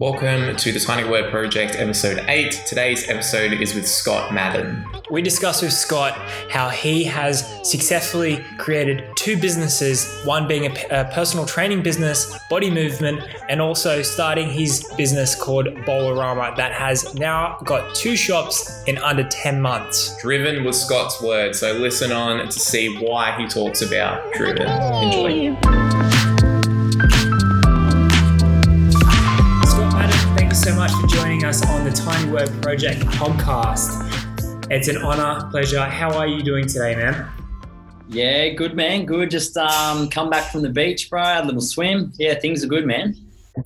Welcome to the Tiny Word Project, episode 8. Today's episode is with Scott Mawden. We discuss with Scott how he has successfully created two businesses one being a, a personal training business, body movement, and also starting his business called Bowlerama that has now got two shops in under 10 months. Driven with Scott's words, so listen on to see why he talks about Driven. Enjoy. So much for joining us on the Tiny Word Project podcast. It's an honor, pleasure. How are you doing today, man? Yeah, good man, good. Just um, come back from the beach, bro. Had a little swim. Yeah, things are good, man.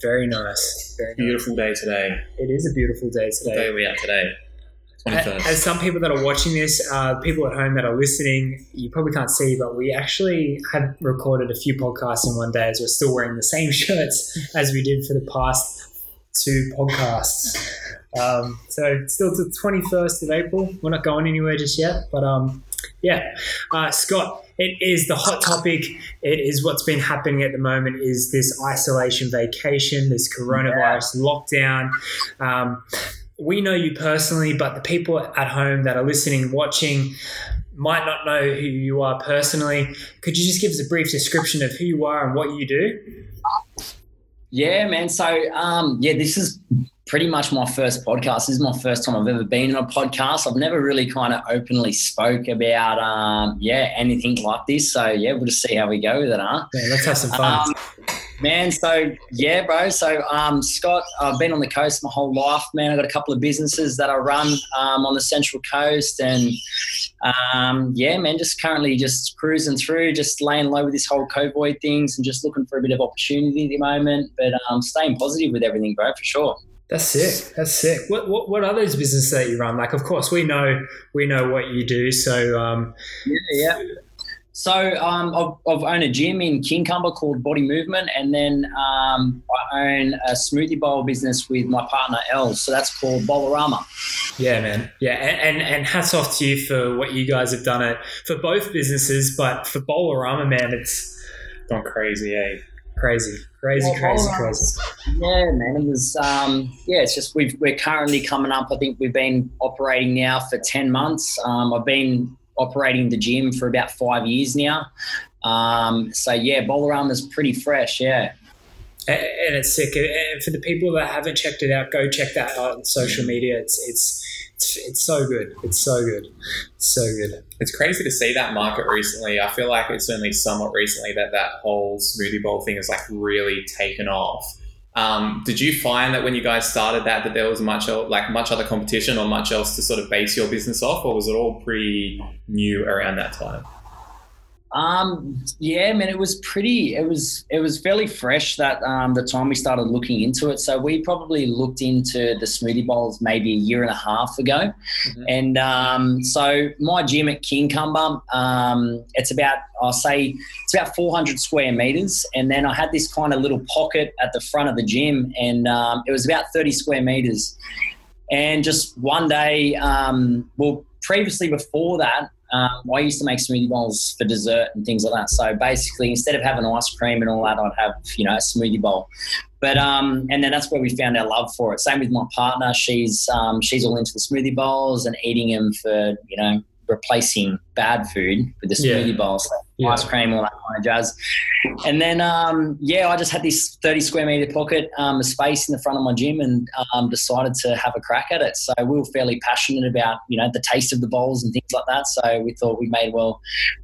Very nice. Very nice. Beautiful day today. It is a beautiful day What day today. are we at today? As some people that are watching this, uh, people at home that are listening, you probably can't see, but we actually have recorded a few podcasts in one day as we're still wearing the same shirts as we did for the past two podcasts. Um, so still the 21st of April. We're not going anywhere just yet, but um, yeah, uh, Scott, it is the hot topic. It is what's been happening at the moment. Is this isolation vacation, this coronavirus lockdown? Um, we know you personally, but the people at home that are listening watching might not know who you are personally. Could you just give us a brief description of who you are and what you do? Yeah, man. So, um, yeah, this is pretty much my first podcast. This is my first time I've ever been in a podcast. I've never really kind of openly spoke about, um, yeah, anything like this. So, yeah, we'll just see how we go with it, huh? Yeah, let's have some fun. Um, man, so yeah, bro. So um, Scott, I've been on the coast my whole life, man. I've got a couple of businesses that I run um, on the Central Coast, and um, yeah, man, just currently just cruising through, just laying low with this whole COVID things, and just looking for a bit of opportunity at the moment. But um, staying positive with everything, bro, for sure. That's sick. That's sick. What, what what are those businesses that you run? Like, of course, we know we know what you do. So, um, Yeah, yeah. So um, I've, I've owned a gym in Kincumber called Body Movement, and then um, I own a smoothie bowl business with my partner Elle. So that's called Bowlerama. yeah, man. Yeah, and, and and hats off to you for what you guys have done it for both businesses, but for Bowlerama, man, it's Gone crazy, eh? crazy, crazy, Yeah, crazy, crazy. Yeah, man. It was um, yeah. It's just we've we're currently coming up. I think we've been operating now for ten months. Um, I've been operating the gym for about five years now. Um, so yeah, Bowlerama is pretty fresh. Yeah. and and it's sick. And for the people that haven't checked it out, go check that out on social media. It's it's it's, it's so good. It's so good. It's so good. It's crazy to see that market recently. I feel like it's only somewhat recently that that whole smoothie bowl thing has like really taken off. Um, did you find that when you guys started that that there was much like much other competition or much else to sort of base your business off, or was it all pretty new around that time? Um, yeah, man, it was pretty. It was it was fairly fresh that um, the time we started looking into it. So we probably looked into the smoothie bowls maybe a year and a half ago, Mhm. and um, so my gym at Kincumber, um, it's about I'll say it's about 400 square meters, and then I had this kind of little pocket at the front of the gym, and um, it was about 30 square meters. And just one day, um, well, previously before that, um, I used to make smoothie bowls for dessert and things like that. So basically, instead of having ice cream and all that, I'd have you know a smoothie bowl. But um, and then that's where we found our love for it. Same with my partner; she's um, she's all into the smoothie bowls and eating them for you know replacing bad food with the Yeah. smoothie bowls, so Yeah. ice cream, all that kind of jazz. And then um, yeah, I just had this thirty square meter pocket um, of space in the front of my gym and um, decided to have a crack at it. So we were fairly passionate about you know the taste of the bowls and things like that. So we thought we may well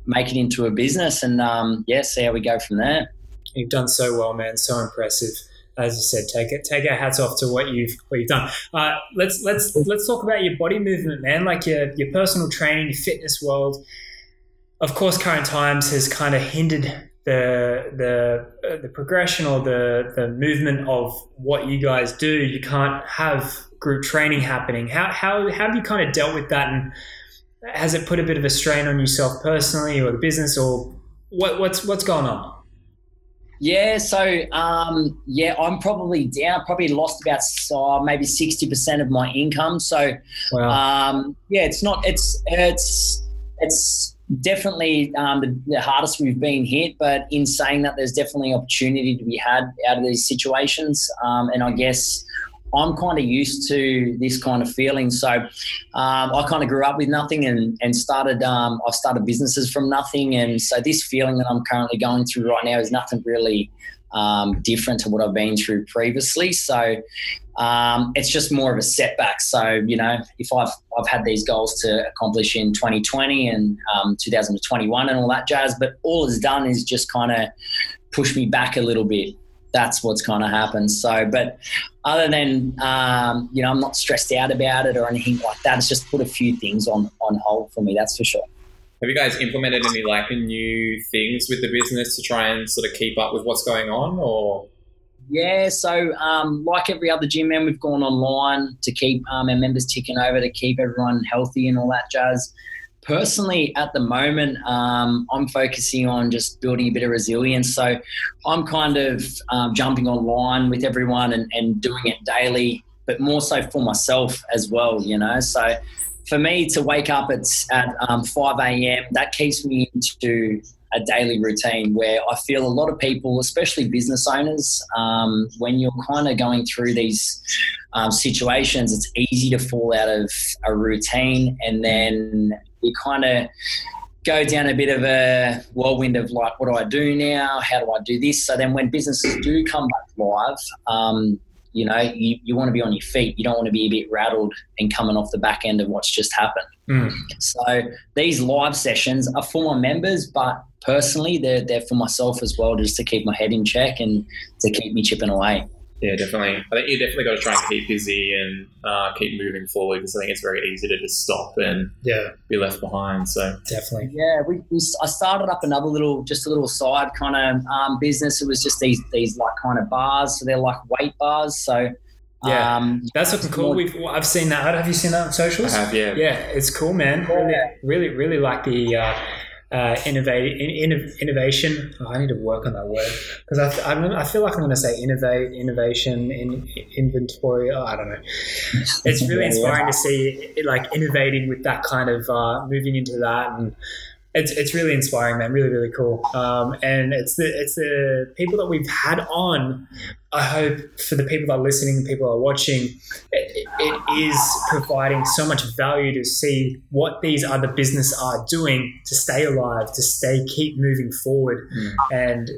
make it into a business and um, yeah, see how we go from there. You've done so well, man. So impressive. As you said, take it, take our hats off to what you've what you've done. Uh, let's let's let's talk about your body movement, man. Like your your personal training, your fitness world. Of course, current times has kind of hindered the the uh, the progression or the the movement of what you guys do. You can't have group training happening. How how how have you kind of dealt with that, and has it put a bit of a strain on yourself personally or the business, or what what's what's going on? Yeah, so um, yeah, I'm probably down. Probably lost about uh, maybe sixty percent of my income. So Wow. um, yeah, it's not. It's it's it's definitely um, the, the hardest we've been hit. But in saying that, there's definitely opportunity to be had out of these situations. Um, and I guess I'm kind of used to this kind of feeling. So um, I kind of grew up with nothing and and started. Um, I've started businesses from nothing, and so this feeling that I'm currently going through right now is nothing really um, different to what I've been through previously. So um, it's just more of a setback. So you know, if I've I've had these goals to accomplish in 2020 and um, 2021 and all that jazz, but all it's done is just kind of push me back a little bit. That's what's kind of happened. So, but other than um, you know, I'm not stressed out about it or anything like that. It's just put a few things on on hold for me. That's for sure. Have you guys implemented any like new things with the business to try and sort of keep up with what's going on, or? Yeah, so um, like every other gym man, we've gone online to keep um, our members ticking over to keep everyone healthy and all that jazz. Personally, at the moment, um, I'm focusing on just building a bit of resilience. So I'm kind of um, jumping online with everyone and, and doing it daily, but more so for myself as well, you know. So for me to wake up at, at um, 5 a.m., that keeps me into a daily routine where I feel a lot of people, especially business owners, um, when you're kind of going through these um, situations, it's easy to fall out of a routine and then you kind of go down a bit of a whirlwind of like, what do I do now? How do I do this? So then when businesses do come back live, um, you know, you, you want to be on your feet. You don't want to be a bit rattled and coming off the back end of what's just happened. Mm. So these live sessions are for my members, but personally, they're, they're for myself as well, just to keep my head in check and to keep me chipping away. Yeah, definitely. I think you definitely got to try and keep busy and uh, keep moving forward because I think it's very easy to just stop and Yeah, be left behind. So definitely. Yeah, we, we I started up another little, just a little side kind of um, business. It was just these these like kind of bars, so they're like weight bars. So Yeah. um, That's looking cool. We've, I've seen that. Have you seen that on socials? I have, yeah. Yeah, it's cool, man. Really, Yeah. really, really like the uh, uh, innovate, in, in, innovation. Oh, I need to work on that word because I, th- I, feel like I'm going to say innovate, innovation, in, inventory. Oh, I don't know. It's really inspiring to see it, like innovating with that kind of uh, moving into that and. It's, it's really inspiring, man. Really, really cool. Um, and it's the it's the people that we've had on. I hope for the people that are listening, people that are watching, it, it is providing so much value to see what these other business are doing to stay alive, to stay keep moving forward, Mm. and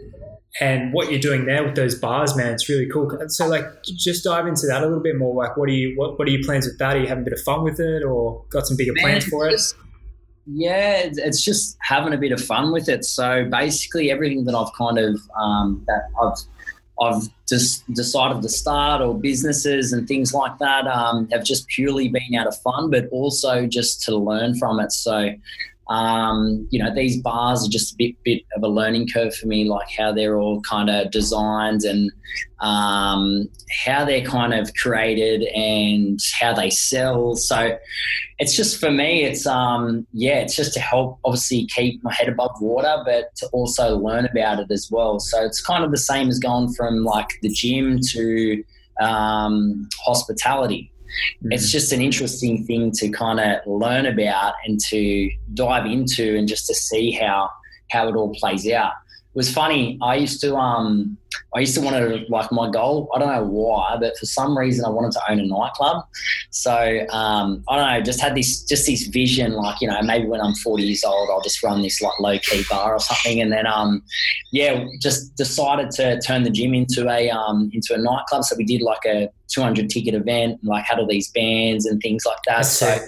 and what you're doing there with those bars, man, it's really cool. So like, just dive into that a little bit more. Like, what are you what what are your plans with that? Are you having a bit of fun with it, or got some bigger Man, plans for it? just- Yeah, it's- just having a bit of fun with it. So basically, everything that I've kind of um, that I've I've just decided to start or businesses and things like that um, have just purely been out of fun, but also just to learn from it. So. Um, you know, these bars are just a bit, bit of a learning curve for me, like how they're all kind of designed and um, how they're kind of created and how they sell. So, it's just for me it's um yeah it's just to help obviously keep my head above water but to also learn about it as well so it's kind of the same as going from like the gym to um, hospitality it's mm. just an interesting thing to kind of learn about and to dive into and just to see how how it all plays out was funny i used to um i used to want to like my goal i don't know why but for some reason i wanted to own a nightclub so um, I don't know, just had this just this vision, like you know, maybe when I'm 40 years old, I'll just run this like low key bar or something, and then um, yeah, just decided to turn the gym into a um, into a nightclub. So we did like a 200 ticket event, and like had all these bands and things like that. That's So sick.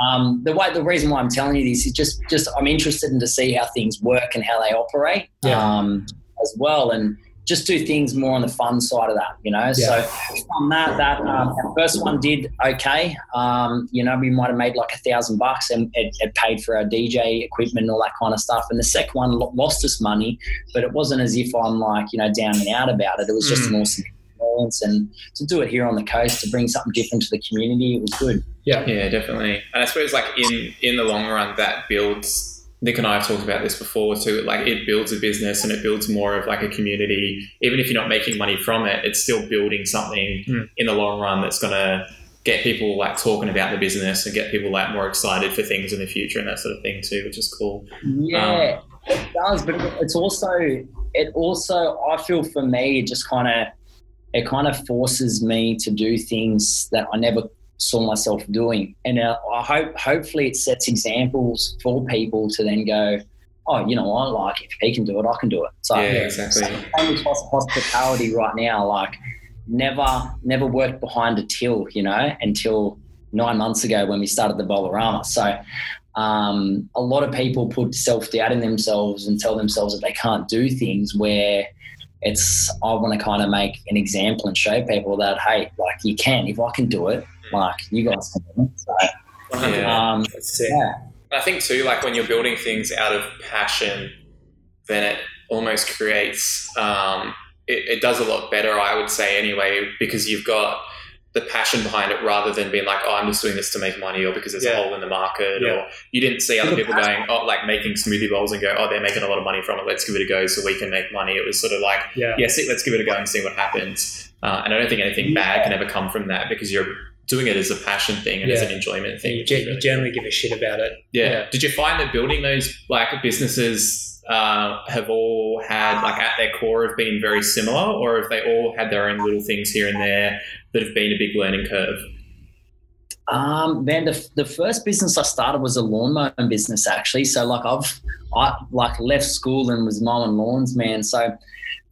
Um, the way the reason why I'm telling you this is just just I'm interested in to see how things work and how they operate Yeah. um, as well, and just do things more on the fun side of that, you know. So on that, that um, our first one did okay. Um, you know, we might have made like a thousand bucks, and it, it paid for our DJ equipment and all that kind of stuff. And the second one lost us money, but it wasn't as if I'm like you know down and out about it. It was just an awesome experience, and to do it here on the coast to bring something different to the community, it was good. Yeah. Yeah, definitely. And I suppose like in in the long run, that builds. Nick and I have talked about this before too. Like it builds a business and it builds more of like a community. Even if you're not making money from it, it's still building something Mm. in the long run that's gonna get people like talking about the business and get people like more excited for things in the future and that sort of thing too, which is cool. Yeah, it does, but it's also it also I feel for me just kind of it kind of forces me to do things that I never saw myself doing. And uh, I hope, hopefully, it sets examples for people to then go, oh, you know what? Like, if he can do it, I can do it. So, yeah, exactly. Same with hospitality right now. Like, never, never worked behind a till, you know, until nine months ago when we started the Bolarama. So, um, a lot of people put self doubt in themselves and tell themselves that they can't do things where it's I want to kind of make an example and show people that hey, like you can. If I can do it, like you guys can do it. So, Yeah. um, yeah, I think too, like when you're building things out of passion, then it almost creates. Um, it, it does a lot better, I would say, anyway, because you've got the passion behind it rather than being like, oh, I'm just doing this to make money or because there's Yeah. a hole in the market Yeah. or you didn't see other The people going, oh, like making smoothie bowls and go, oh, they're making a lot of money from it. Let's give it a go so we can make money. It was sort of like, Yeah. yeah, see, let's give it a go and see what happens. Uh, and I don't think anything bad can ever come from that because you're doing it as a passion thing and as an enjoyment thing. You, is you really generally give a shit about it. yeah. Yeah. Did you find that building those like businesses uh, have all had like at their core have been very similar, or have they all had their own little things here and there that have been a big learning curve? Um, man, the, the first business I started was a lawn mowing business actually. So like I've I like left school and was mowing lawns, man. So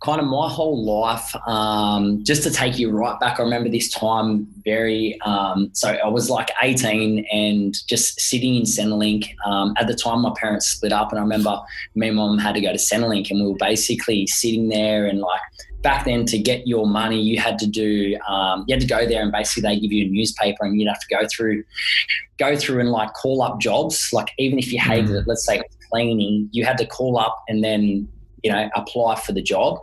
kind of my whole life, um, just to take you right back, I remember this time very. Um, so I was like 18 and just sitting in Centrelink. Um, at the time, my parents split up, and I remember me and mom had to go to Centrelink, and we were basically sitting there and like back then to get your money you had to do um, you had to go there and basically they give you a newspaper and you'd have to go through go through and like call up jobs like even if you hated it let's say cleaning you had to call up and then you know apply for the job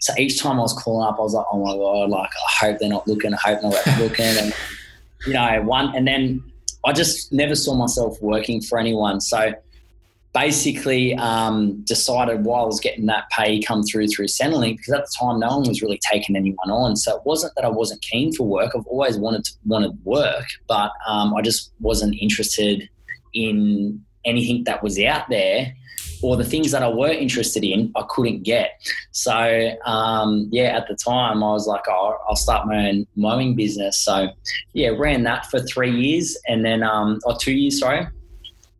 so each time i was calling up i was like oh my god like i hope they're not looking i hope they're not looking and you know one and then i just never saw myself working for anyone so basically um, decided while I was getting that pay come through through Centrelink because at the time no one was really taking anyone on. So it wasn't that I wasn't keen for work. I've always wanted to wanted work, but um, I just wasn't interested in anything that was out there. Or the things that I were interested in, I couldn't get. So um, yeah, at the time I was like, oh, I'll start my own mowing business. So yeah, ran that for three years, and then um, or two years, sorry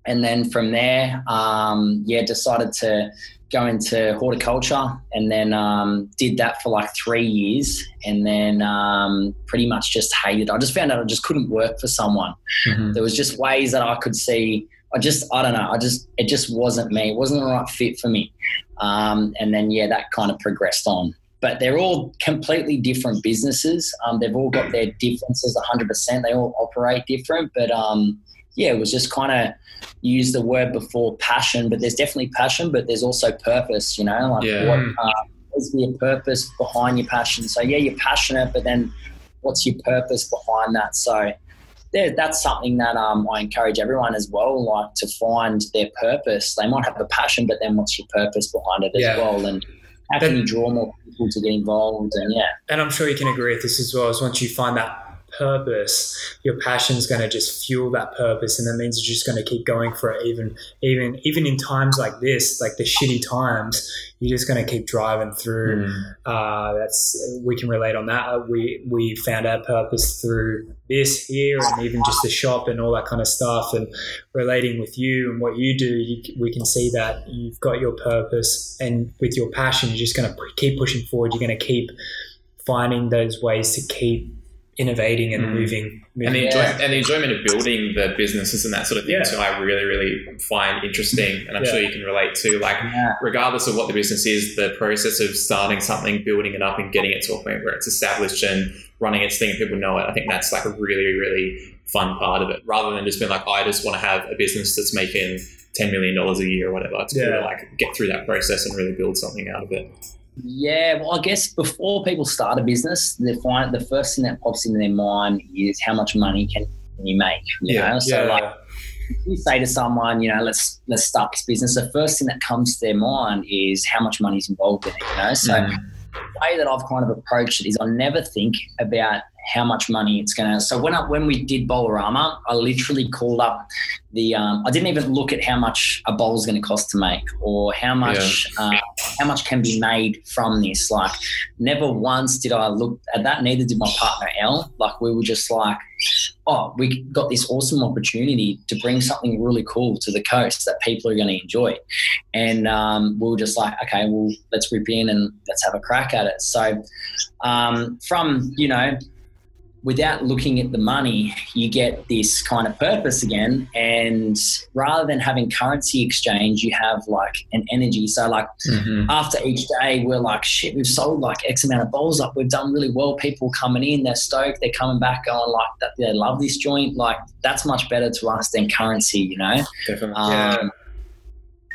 and then from there, um, yeah, decided to go into horticulture, and then um, did that for like three years, and then um, pretty much just hated. I just found out I just couldn't work for someone. Mm-hmm. There was just ways that I could see. I just, I don't know. I just, it just wasn't me. It wasn't the right fit for me. Um, and then yeah, that kind of progressed on. But they're all completely different businesses. Um, they've all got their differences, 100%. They all operate different, but um, yeah, it was just kind of use the word before passion, but there's definitely passion, but there's also purpose, you know, like Yeah. what uh, is the purpose behind your passion? So yeah, you're passionate, but then what's your purpose behind that? So there, that's something that um, I encourage everyone as well, like to find their purpose. They might have a passion, but then what's your purpose behind it as Yeah. well? And how can you draw more people to get involved? And yeah, And I'm sure you can agree with this as well. Is once you find that purpose, your passion is going to just fuel that purpose, and that means you're just going to keep going for it. Even even even in times like this, like the shitty times, you're just going to keep driving through. Mm. Uh, that's we can relate on that. We we found our purpose through this here, and even just the shop and all that kind of stuff, and relating with you and what you do. You, we can see that you've got your purpose, and with your passion, you're just going to keep pushing forward. You're going to keep finding those ways to keep innovating and Mm. moving. And the, moving. enjoy- Yeah. and the enjoyment of building the businesses and that sort of thing Yeah. too, I really, really find interesting, and I'm Yeah. sure you can relate to. Like, regardless of what the business is, the process of starting something, building it up, and getting it to a point where it's established and running its thing and people know it, I think that's like a really, really fun part of it. Rather than just being like, I just want to have a business that's making ten million dollars a year or whatever. It's cool Yeah. to like get through that process and really build something out of it. Yeah, well, I guess before people start a business, they find the first thing that pops into their mind is how much money can you make. You Yeah, know, so yeah, like if you say to someone, you know, let's let's start this business. The first thing that comes to their mind is how much money is involved in it. You know, so Mm. the way that I've kind of approached it is I never think about how much money it's gonna. So when I, when we did Bolarama, I literally called up the. Um, I didn't even look at how much a bowl is going to cost to make or how much uh, how much can be made from this. Like, never once did I look at that. Neither did my partner Elle. Like, we were just like, oh, we got this awesome opportunity to bring something really cool to the coast that people are going to enjoy. And um, we were just like, okay, well, let's rip in and let's have a crack at it. So, um, from, you know, without looking at the money, you get this kind of purpose again. And rather than having currency exchange, you have like an energy. So, like Mhm. after each day, we're like, shit, we've sold like X amount of bowls up. We've done really well. People coming in, they're stoked. They're coming back going like that. They love this joint. Like that's much better to us than currency, you know? Definitely. Um, Yeah.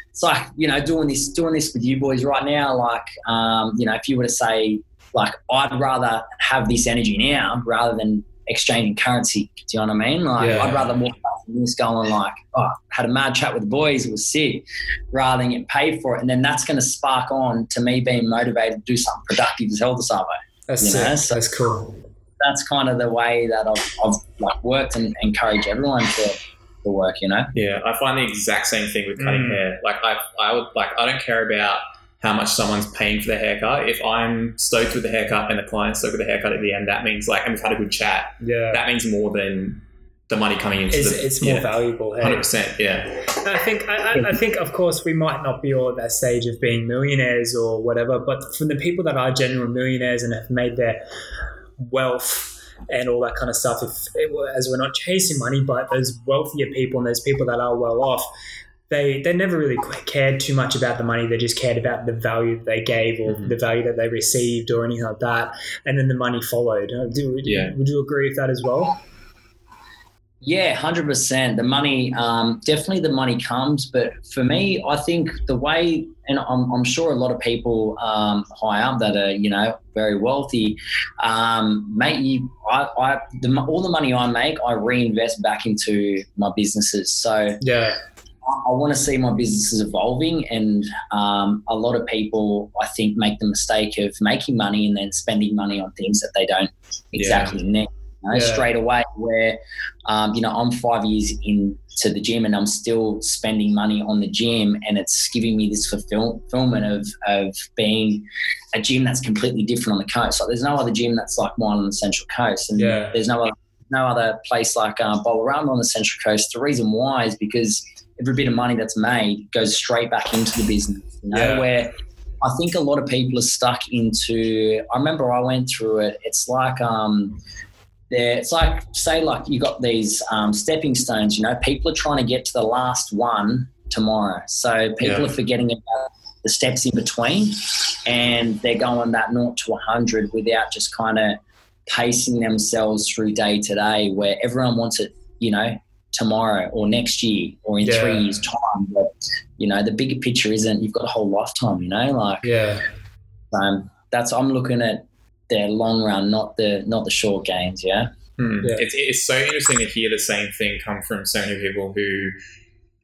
It's like, you know, doing this, doing this with you boys right now. Like, um, you know, if you were to say, like, I'd rather have this energy now rather than exchanging currency. Do you know what I mean? Like, Yeah. I'd rather walk out from this going like, oh, had a mad chat with the boys, it was sick, rather than get paid for it. And then that's going to spark on to me being motivated to do something productive as hell the Savo. That's you know, so- That's cool. That's kind of the way that I've, I've like worked and encourage everyone to, to work, you know? Yeah, I find the exact same thing with cutting Mm. hair. Like I, I would like I don't care about how much someone's paying for the haircut. If I'm stoked with the haircut and the client's stoked with the haircut at the end, that means like and we've had a good chat. Yeah. That means more than the money coming into It's, the. it's more valuable. hey? Hundred percent. Yeah. I think I, I- I think of course we might not be all at that stage of being millionaires or whatever, but from the people that are genuine millionaires and have made their wealth and all that kind of stuff, if as we're not chasing money, but those wealthier people and those people that are well off, they they never really cared too much about the money. They just cared about the value that they gave or Mhm. the value that they received or anything like that, and then the money followed. Uh, Do, would, Yeah. would you agree with that as well? Yeah, hundred percent. The money, um, definitely the money comes, but for me, I think the way, and I'm, I'm sure a lot of people um, high up that are you know very wealthy, um, mate. You, I, I, the, all the money I make, I reinvest back into my businesses. So Yeah, I want to see my businesses evolving, and um, a lot of people, I think, make the mistake of making money and then spending money on things that they don't exactly need. You know, Yeah. Straight away, where um, you know I'm five years into the gym and I'm still spending money on the gym, and it's giving me this fulfillment of of being a gym that's completely different on the coast. Like there's no other gym that's like mine on the Central Coast, and Yeah. there's no other no other place like uh, Bolarama on the Central Coast. The reason why is because every bit of money that's made goes straight back into the business. You know, Yeah. where I think a lot of people are stuck into. I remember I went through it. It's like um, there. It's like say like you got these um, stepping stones. You know, people are trying to get to the last one tomorrow. So people Yeah. are forgetting about the steps in between, and they're going that naught to hundred without just kind of pacing themselves through day to day. Where everyone wants it, you know, tomorrow or next year or in Yeah. three years' time. But you know, the bigger picture isn't you've got a whole lifetime. You know, like yeah. um, that's I'm looking at the long run, not the not the short gains. Yeah. Hmm. Yeah. It's, it's so interesting to hear the same thing come from so many people who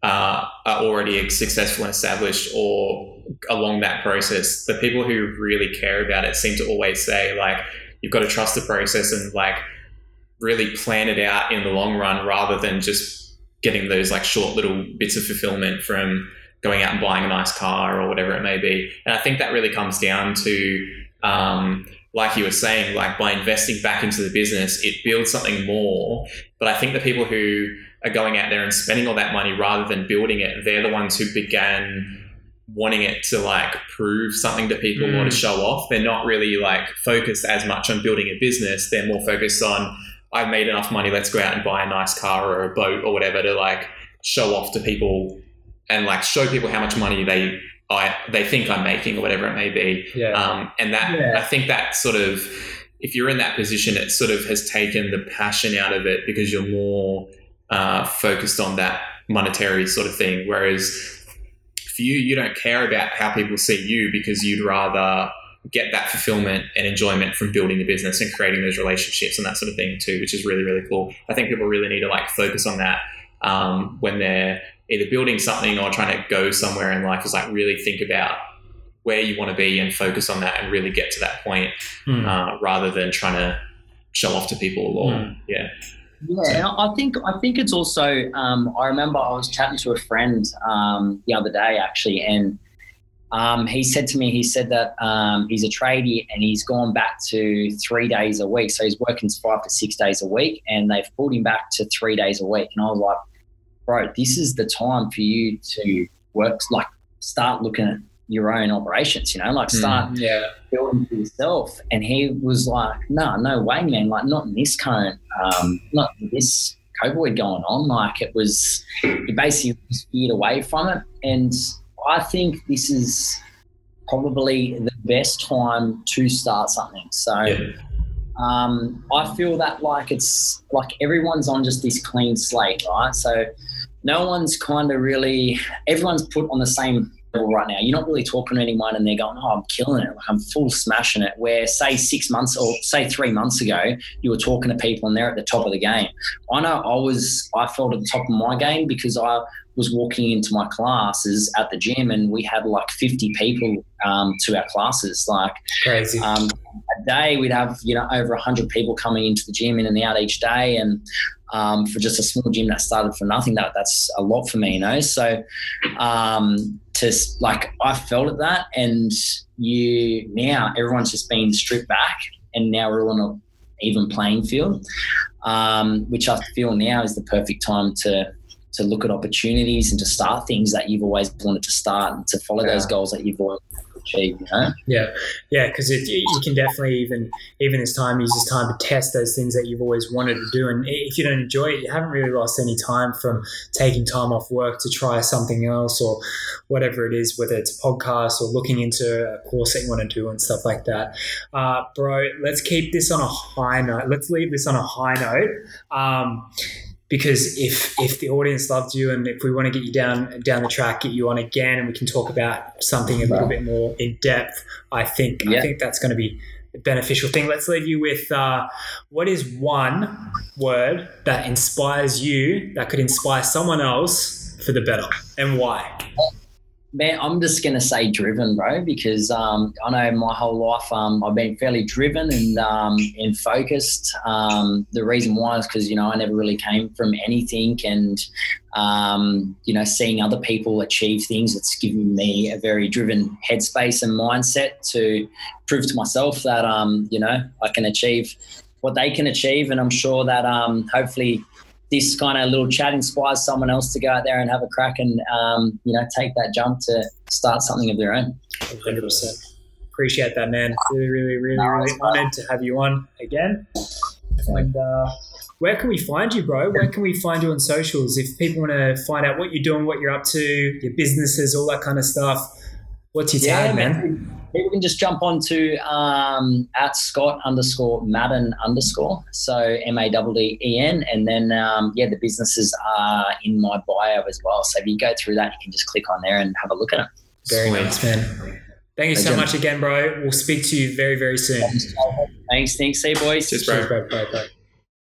uh, are already successful and established or along that process. The people who really care about it seem to always say, like, you've got to trust the process and, like, really plan it out in the long run rather than just getting those, like, short little bits of fulfillment from going out and buying a nice car or whatever it may be. And I think that really comes down to, um, like you were saying, like by investing back into the business, it builds something more. But I think the people who are going out there and spending all that money rather than building it, they're the ones who began wanting it to like prove something to people or to Mm. show off. They're not really like focused as much on building a business. They're more focused on I've made enough money, let's go out and buy a nice car or a boat or whatever to like show off to people and like show people how much money they I they think I'm making or whatever it may be. Yeah. Um, and that Yeah. I think that sort of if you're in that position, it sort of has taken the passion out of it because you're more uh, focused on that monetary sort of thing. Whereas for you, you don't care about how people see you because you'd rather get that fulfillment and enjoyment from building the business and creating those relationships and that sort of thing too, which is really, really cool. I think people really need to like focus on that um, when they're either building something or trying to go somewhere in life is like really think about where you want to be and focus on that and really get to that point Hmm. uh, rather than trying to show off to people or Mm. yeah. Yeah, and I think I think it's also. Um, I remember I was chatting to a friend um, the other day actually, and um, he said to me, he said that um, he's a tradie and he's gone back to three days a week. So he's working five to six days a week, and they've pulled him back to three days a week. And I was like, bro, this is the time for you to work, like start looking at your own operations. You know, like start Yeah. building for yourself. And he was like, no, no way, man. Like, not in this current, um, not in this COVID going on. Like, it was, he basically steered away from it. And I think this is probably the best time to start something. So, Yeah. um, I feel that like it's like everyone's on just this clean slate, right? So no one's kind of really everyone's put on the same right now. You're not really talking to anyone and they're going, "Oh, I'm killing it! Like I'm full smashing it." Where say six months or say three months ago, you were talking to people and they're at the top of the game. I know I was. I felt at the top of my game because I was walking into my classes at the gym and we had like 50 people um, to our classes. Like Crazy. um, a day we'd have you know over 100 people coming into the gym in and out each day and um, for just a small gym that started for nothing that that's a lot for me you know so um, to like i felt at that and you now everyone's just been stripped back and now we're all on an even playing field um, which i feel now is the perfect time to to look at opportunities and to start things that you've always wanted to start and to follow those goals that you've always achieved you know Yeah, yeah, because you you can definitely even even this time use this time to test those things that you've always wanted to do. And if you don't enjoy it, you haven't really lost any time from taking time off work to try something else or whatever it is, whether it's a podcast or looking into a course that you want to do and stuff like that. Uh, bro, let's keep this on a high note. Let's leave this on a high note. Um, because if if the audience loved you and if we want to get you down down the track, get you on again, and we can talk about something a little bit more in depth, I think I think that's going to be a beneficial thing. Let's leave you with uh, what is one word that inspires you that could inspire someone else for the better, and why? Man, I'm just gonna say driven, bro, because um, I know my whole life um, I've been fairly driven and um, and focused. Um, the reason why is because you know I never really came from anything, and um, you know seeing other people achieve things, it's given me a very driven headspace and mindset to prove to myself that um, you know I can achieve what they can achieve, and I'm sure that hopefully this kind of little chat inspires someone else to go out there and have a crack and um, you know take that jump to start something of their own. Hundred percent. Appreciate that, man. Really, really, really, really honored to have you on again. And uh, where can we find you, bro? Where can we find you on socials? If people want to find out what you're doing, what you're up to, your businesses, all that kind of stuff, what's your tag, man? People can just jump onto um, at Scott underscore Mawden underscore. So M A W D E N. And then, um, yeah, the businesses are in my bio as well. So if you go through that, you can just click on there and have a look at it. Very Sweet. nice, man. Thank you so Legend. much again, bro. We'll speak to you very, very soon. Thanks, thanks. See you, boys. Cheers, bro. Cheers, bro. Bye, bye.